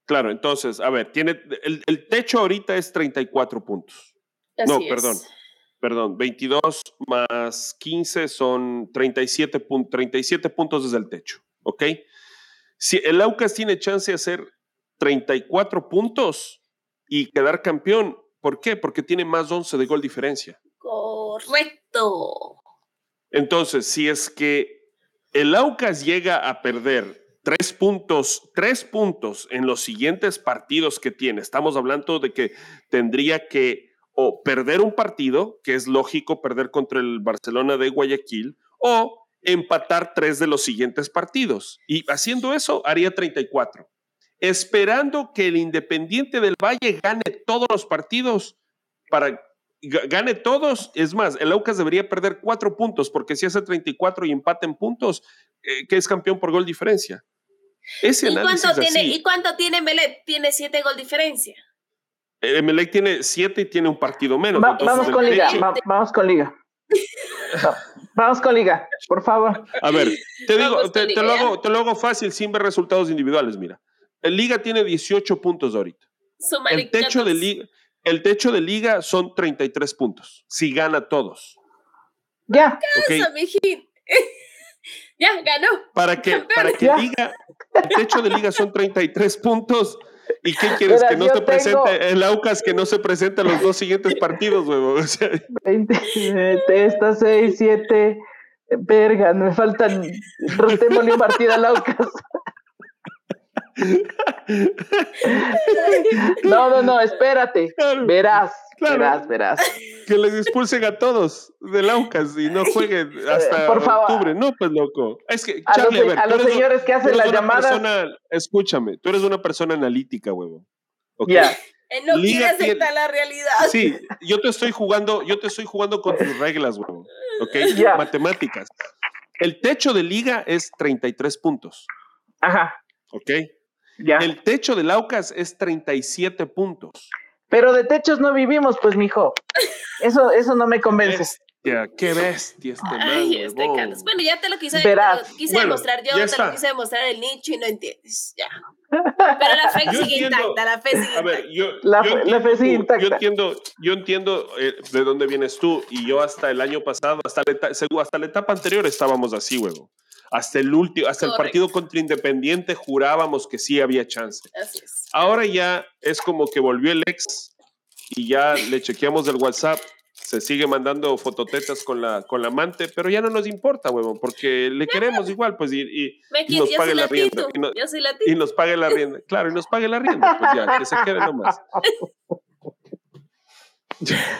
Claro, entonces, a ver, tiene el, el techo ahorita es 34 puntos. no, perdón. Perdón, 22 más 15 son 37, 37 puntos desde el techo, ¿ok? Si el Aucas tiene chance de hacer 34 puntos, y quedar campeón. ¿Por qué? Porque tiene más 11 de gol diferencia. Correcto. Entonces, si es que el Aucas llega a perder tres puntos, tres puntos en los siguientes partidos que tiene, estamos hablando de que tendría que o perder un partido, que es lógico perder contra el Barcelona de Guayaquil, o empatar tres de los siguientes partidos. Y haciendo eso, haría 34 esperando que el Independiente del Valle gane todos los partidos para gane todos. Es más, el Aucas debería perder cuatro puntos porque si hace 34 y empate en puntos, eh, que es campeón por gol diferencia. Ese ¿Y, cuánto tiene, ¿Y cuánto tiene Melec? Tiene siete gol diferencia. Eh, Melec tiene siete y tiene un partido menos. vamos, con liga, vamos con Liga. vamos con Liga, por favor. A ver, te digo, te, lo hago, te lo hago fácil sin ver resultados individuales, mira. El Liga tiene 18 puntos ahorita. El techo, de liga, el techo de Liga son 33 puntos. Si gana todos. Ya. ya, ganó. Para que, para que Liga, el techo de Liga son 33 puntos. ¿Y qué quieres? que no se presente el Aucas, que no se presente los dos siguientes partidos, huevo. O sea, 20, esta 6, 7. Verga, me faltan. Rostémosle un partido al Aucas. No, no, no, espérate. Verás, verás, verás. Que les expulsen a todos del Aucas y no jueguen hasta Por favor. octubre. No, pues loco. Es que, a los, a los señores que hacen las llamadas. escúchame, tú eres una persona analítica, huevo. Ya. Él no quiere aceptar la realidad. Sí, yo te estoy jugando, yo te estoy jugando con tus reglas, huevo. ¿Ok? Matemáticas. El techo de liga es 33 puntos. Ajá. ¿Ok? El techo del Aucas es 37 puntos. Pero de techos no vivimos, pues, mijo. Eso, eso no me convence. Bestia, qué bestia este Ay, este Carlos. Bueno, ya te lo quise, demostrar yo, te lo quise demostrar el nicho y no entiendes. Ya. Pero la fe sigue intacta, la fe sigue A ver, yo, la, fe sigue intacta. Yo entiendo, yo entiendo eh, de dónde vienes tú y yo hasta el año pasado, hasta la, hasta la etapa anterior estábamos así, huevo. Hasta el último, hasta el partido contra Independiente jurábamos que sí había chance. Así es. Ahora ya es como que volvió el ex y ya le chequeamos del WhatsApp. Se sigue mandando fototetas con la, con la amante, pero ya no nos importa, huevón, porque le queremos igual, pues, y, y, nos pague la rienda. Y, nos pague la rienda. Claro, y nos pague la rienda, pues ya, que se quede nomás.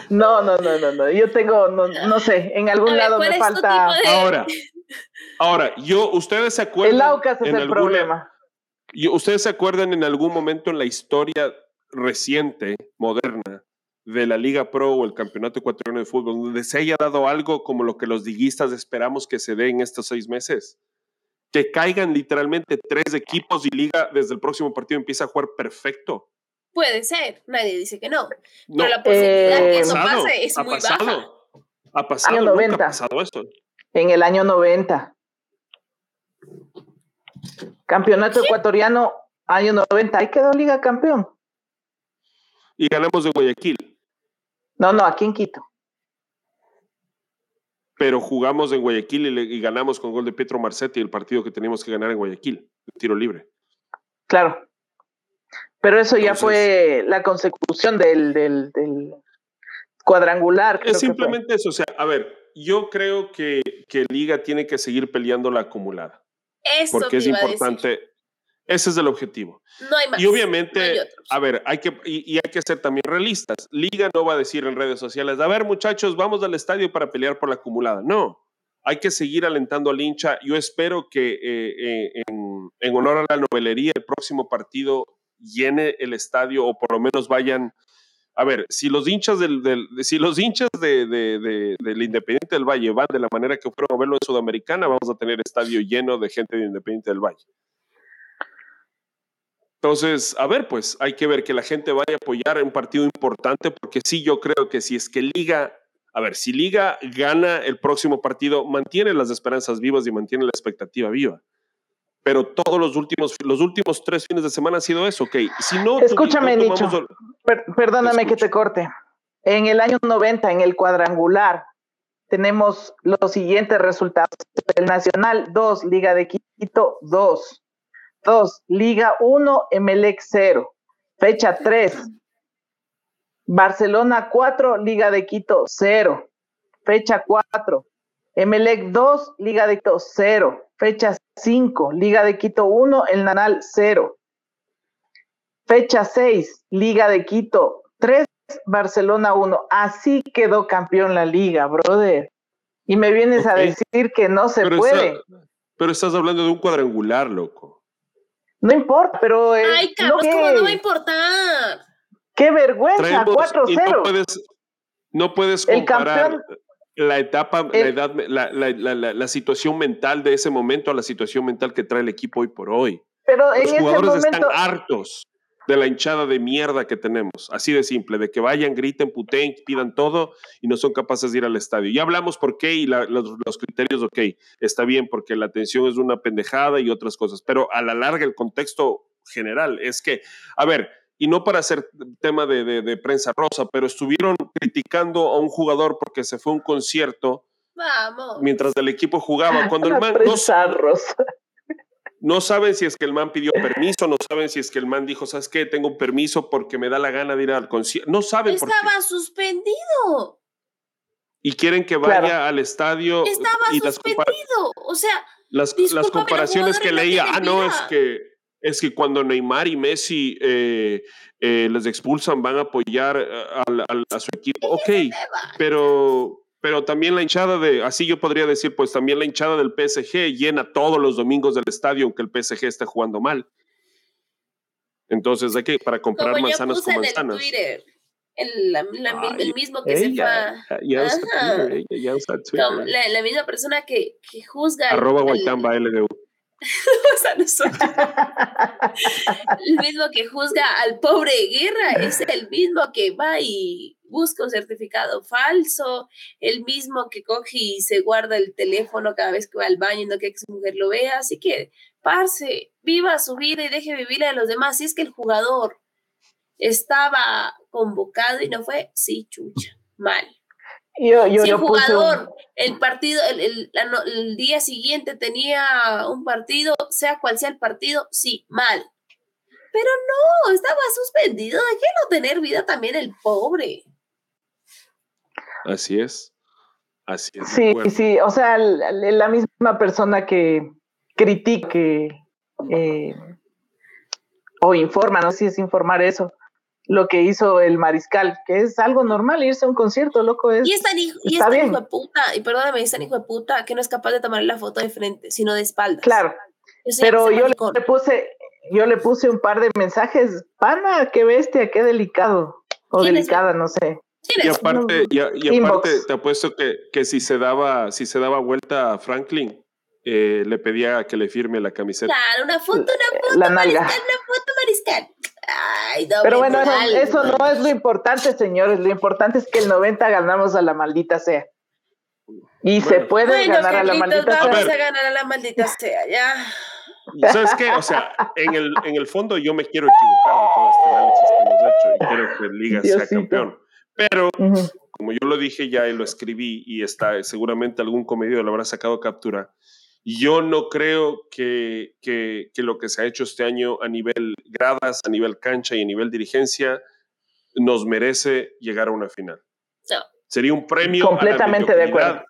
No, no, no, no, no. Yo tengo, no, no sé, en algún lado me falta. Ahora, Ahora, yo, ustedes se acuerdan. El Aucas es el problema. ¿Ustedes se acuerdan en algún momento en la historia reciente, moderna, de la Liga Pro o el Campeonato Ecuatoriano de Fútbol, donde se haya dado algo como lo que los diguistas esperamos que se dé en estos seis meses? Que caigan literalmente tres equipos y Liga desde el próximo partido empieza a jugar perfecto. Puede ser, nadie dice que no. pero la posibilidad de que eso pase es muy baja. Ha pasado, año 90. ha pasado eso. En el año 90. Campeonato ecuatoriano, año 90. Ahí quedó Liga Campeón. Y ganamos de Guayaquil. No, no, aquí en Quito. Pero jugamos en Guayaquil y, ganamos con gol de Petro Marcetti el partido que teníamos que ganar en Guayaquil, tiro libre. Claro. Pero eso ya fue la consecución del, del, cuadrangular. Es simplemente eso. O sea, a ver, yo creo que, que Liga tiene que seguir peleando la acumulada. Eso porque es importante. Ese es el objetivo. No hay más. Y obviamente, a ver, hay que, y, hay que ser también realistas. Liga no va a decir en redes sociales, a ver muchachos, vamos al estadio para pelear por la acumulada. No, hay que seguir alentando al hincha. Yo espero que eh, eh, en, honor a la novelería, el próximo partido llene el estadio o por lo menos vayan. A ver, si los hinchas del, si los hinchas de, del Independiente del Valle van de la manera que fueron a verlo en Sudamericana, vamos a tener estadio lleno de gente de Independiente del Valle. Entonces, a ver, pues hay que ver que la gente vaya a apoyar un partido importante, porque sí, yo creo que si es que Liga, a ver, si Liga gana el próximo partido, mantiene las esperanzas vivas y mantiene la expectativa viva. Pero todos los últimos, los últimos tres fines de semana ha sido eso, ok. Si no, Escúchame, Nicho, perdóname que te corte. En el año 90, en el cuadrangular, tenemos los siguientes resultados. El Nacional 2, Liga de Quito 2. 2. Liga 1, Emelec 0. Fecha 3. Barcelona 4, Liga de Quito 0. Fecha 4. Emelec 2, Liga de Quito 0. Fecha 5. Liga de Quito 1, El Nanal 0. Fecha 6. Liga de Quito 3, Barcelona 1. Así quedó campeón la liga, brother. Y me vienes a decir que no se puede. pero estás hablando de un cuadrangular, loco. No importa, pero. Ay, Carlos, ¿cómo no va a importar? ¡Qué vergüenza! 4-0. No puedes, no puedes comparar la etapa, la, edad, la, la, situación mental de ese momento a la situación mental que trae el equipo hoy por hoy. Pero Los en jugadores ese momento... están hartos de la hinchada de mierda que tenemos. Así de simple, de que vayan, griten, puten, pidan todo y no son capaces de ir al estadio. Ya hablamos por qué y los, los, criterios, ok, está bien, porque la atención es una pendejada y otras cosas, pero a la larga el contexto general es que, a ver, y no para hacer tema de, de, prensa rosa, pero estuvieron criticando a un jugador porque se fue a un concierto. Vamos. Mientras el equipo jugaba, cuando el man rosa. No saben si es que el man pidió permiso, no saben si es que el man dijo, ¿sabes qué? Tengo un permiso porque me da la gana de ir al concierto. No saben Estaba por qué. suspendido. Y quieren que vaya al estadio. Estaba suspendido. o sea, las, las comparaciones que leía, ah, no, es que, es que cuando Neymar y Messi eh, eh, les expulsan van a apoyar eh, a, a su equipo. Ok, pero pero también la hinchada de, así yo podría decir, pues también la hinchada del PSG llena todos los domingos del estadio aunque el PSG esté jugando mal. Entonces hay que, para comprar manzanas con manzanas. En el Twitter, el, mismo que se fue. Ya usa Twitter, ya usa Twitter. la, misma persona que, que juzga. Arroba Guaitamba LDU. el mismo que juzga al pobre Guerra es el mismo que va y busca un certificado falso, el mismo que coge y se guarda el teléfono cada vez que va al baño y no quiere que su mujer lo vea. Así que, parce, viva su vida y deje vivir a los demás. Si es que el jugador estaba convocado y no fue, sí, chucha, mal. Yo, yo, si el jugador, el partido, el, el, día siguiente tenía un partido, sea cual sea el partido, sí, mal. Pero no, estaba suspendido. qué no tener vida también el pobre. Así es. Así es. Sí, sí, o sea, la, misma persona que critique eh, o informa, no sé si es informar eso, lo que hizo el mariscal, que es algo normal irse a un concierto, loco. Es, y es tan hijo, y hijo de puta, y perdóname, es tan hijo de puta que no es capaz de tomar la foto de frente, sino de espaldas. Claro. Pero yo le, puse, yo le puse un par de mensajes, pana, qué bestia, qué delicado. O delicada, no sé. Y aparte, y, aparte te apuesto que, que, si se daba, si se daba vuelta a Franklin, eh, le pedía que le firme la camiseta. Claro, una foto, una foto, la mariscal, una foto mariscal. Pero bueno, eso, no es lo importante, señores. Lo importante es que el 90 ganamos a la maldita sea. Y se puede ganar a la maldita sea. Vamos a ganar a la maldita sea, ya. ¿Sabes qué? O sea, en el, en el fondo yo me quiero equivocar de todo este análisis que hemos hecho y quiero que Liga sea campeón. Pero, como yo lo dije ya y lo escribí y está, seguramente algún comedido lo habrá sacado captura, yo no creo que, que, que, lo que se ha hecho este año a nivel gradas, a nivel cancha y a nivel dirigencia nos merece llegar a una final. Sería un premio. Completamente de acuerdo.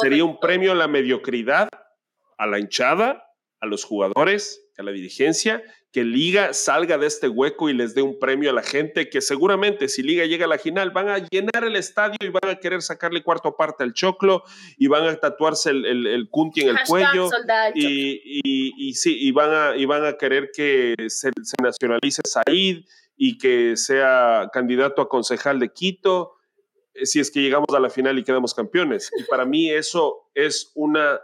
Sería un premio a la mediocridad, a la hinchada, a los jugadores, a la dirigencia que Liga salga de este hueco y les dé un premio a la gente que seguramente si Liga llega a la final van a llenar el estadio y van a querer sacarle cuarto parte al choclo y van a tatuarse el, el, cunti en el cuello y, sí, y van, a, y van a querer que se, se nacionalice Said y que sea candidato a concejal de Quito eh, si es que llegamos a la final y quedamos campeones. Y para mí eso es una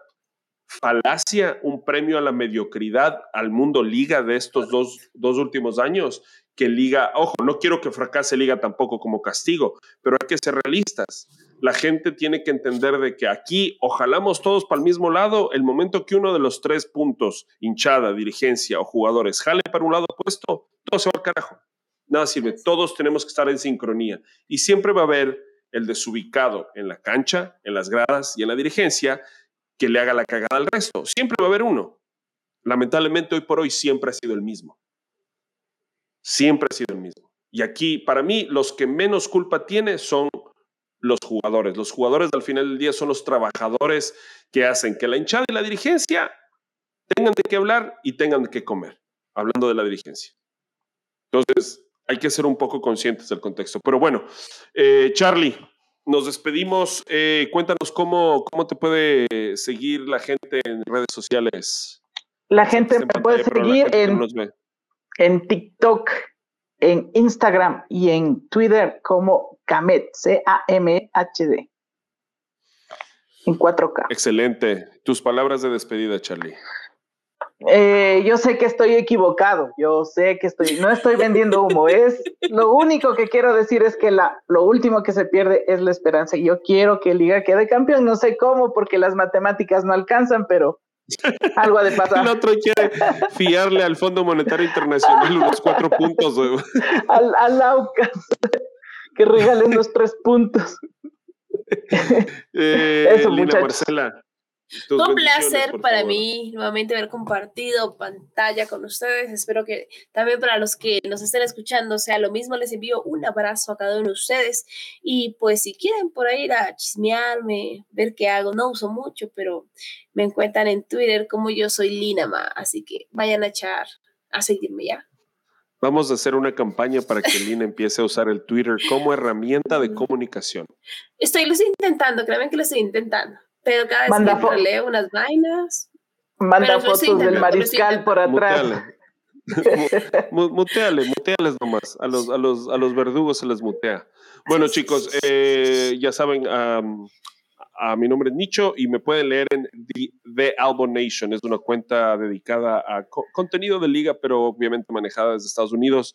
falacia, un premio a la mediocridad al mundo liga de estos dos, dos últimos años, que liga, ojo, no quiero que fracase liga tampoco como castigo, pero hay que ser realistas. La gente tiene que entender de que aquí ojalamos todos para el mismo lado, el momento que uno de los tres puntos, hinchada, dirigencia o jugadores, jale para un lado opuesto, todo se va al carajo. Nada sirve, todos tenemos que estar en sincronía y siempre va a haber el desubicado en la cancha, en las gradas y en la dirigencia que le haga la cagada al resto. Siempre va a haber uno. Lamentablemente hoy por hoy siempre ha sido el mismo. Siempre ha sido el mismo. Y aquí, para mí, los que menos culpa tiene son los jugadores. Los jugadores al final del día son los trabajadores que hacen que la hinchada y la dirigencia tengan de qué hablar y tengan de qué comer, hablando de la dirigencia. Entonces, hay que ser un poco conscientes del contexto. Pero bueno, eh, Charlie, nos despedimos. Eh, cuéntanos cómo, cómo te puede seguir la gente en redes sociales. La gente me puede seguir en, en TikTok, en Instagram y en Twitter como Kamet, C-A-M-H-D. En 4K. Excelente. Tus palabras de despedida, Charlie. Eh, yo sé que estoy equivocado, yo sé que estoy, no estoy vendiendo humo, es lo único que quiero decir es que la, lo último que se pierde es la esperanza. y Yo quiero que Liga quede campeón, no sé caumo porque las matemáticas no alcanzan, pero algo de pasar. El otro quiere fiarle al Fondo Monetario Internacional unos cuatro puntos. Al, al Aucas, que regalen los tres puntos. Eh, Eso, Lina Marcela. Un placer para mí nuevamente haber compartido pantalla con ustedes. Espero que también para los que nos estén escuchando sea lo mismo. Les envío un abrazo a cada uno de ustedes. Y pues si quieren por ahí ir a chismearme, ver qué hago, no uso mucho, pero me encuentran en Twitter como yo soy Linama. Así que vayan a echar, a seguirme ya. Vamos a hacer una campaña para que Lina empiece a usar el Twitter como herramienta de comunicación. Estoy lo estoy intentando, créanme que lo estoy intentando. Pero cada vez Manda que leo unas vainas. Manda fotos del mariscal por atrás. muteale, muteales nomás. A los, a, los, a los verdugos se les mutea. Bueno, chicos, eh, ya saben, a mi nombre es Nicho y me pueden leer en The, Album Nation. Es una cuenta dedicada a contenido de liga, pero obviamente manejada desde Estados Unidos.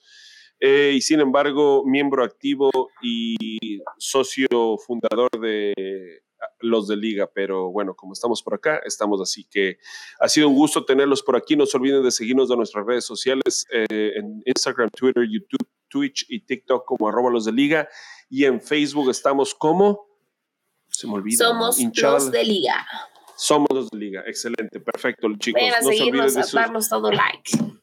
Eh, y sin embargo, miembro activo y socio fundador de los de liga, pero bueno, como estamos por acá, estamos así que ha sido un gusto tenerlos por aquí. No se olviden de seguirnos en nuestras redes sociales, eh, en Instagram, Twitter, YouTube, Twitch y TikTok como arroba los de liga. Y en Facebook estamos como, se me olvida. Somos los de liga. Somos los de liga, excelente, perfecto, chicos. Vayan a no seguirnos, a darnos todo like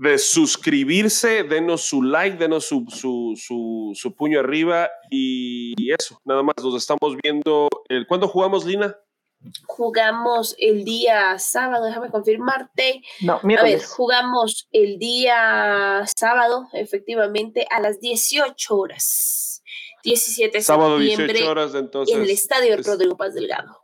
de suscribirse, denos su like, denos su, su, puño arriba y eso, nada más, nos estamos viendo. El, ¿Cuándo jugamos, Lina? Jugamos el día sábado, déjame confirmarte. No, A ver, jugamos el día sábado, efectivamente, a las 18 horas. 17 de sábado, 18 horas, entonces. En el estadio Rodrigo Paz Delgado.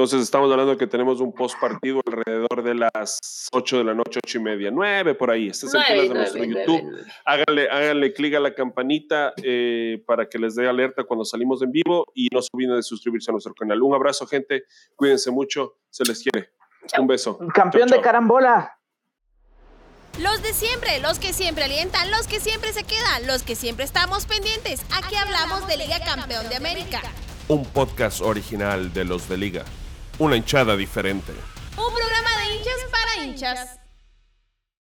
Entonces estamos hablando de que tenemos un post partido alrededor de las 8 de la noche, 8 y media, 9 por ahí. Este es el de nuestro YouTube. Háganle, háganle clic a la campanita eh, para que les dé alerta cuando salimos en vivo y no se olviden de suscribirse a nuestro canal. Un abrazo, gente. Cuídense mucho. Se les quiere. Un beso. Campeón de carambola. Los de siempre, los que siempre alientan, los que siempre se quedan, los que siempre estamos pendientes. Aquí hablamos de Liga Campeón de América. Un podcast original de los de Liga. Una hinchada diferente. Un programa de hinchas para hinchas.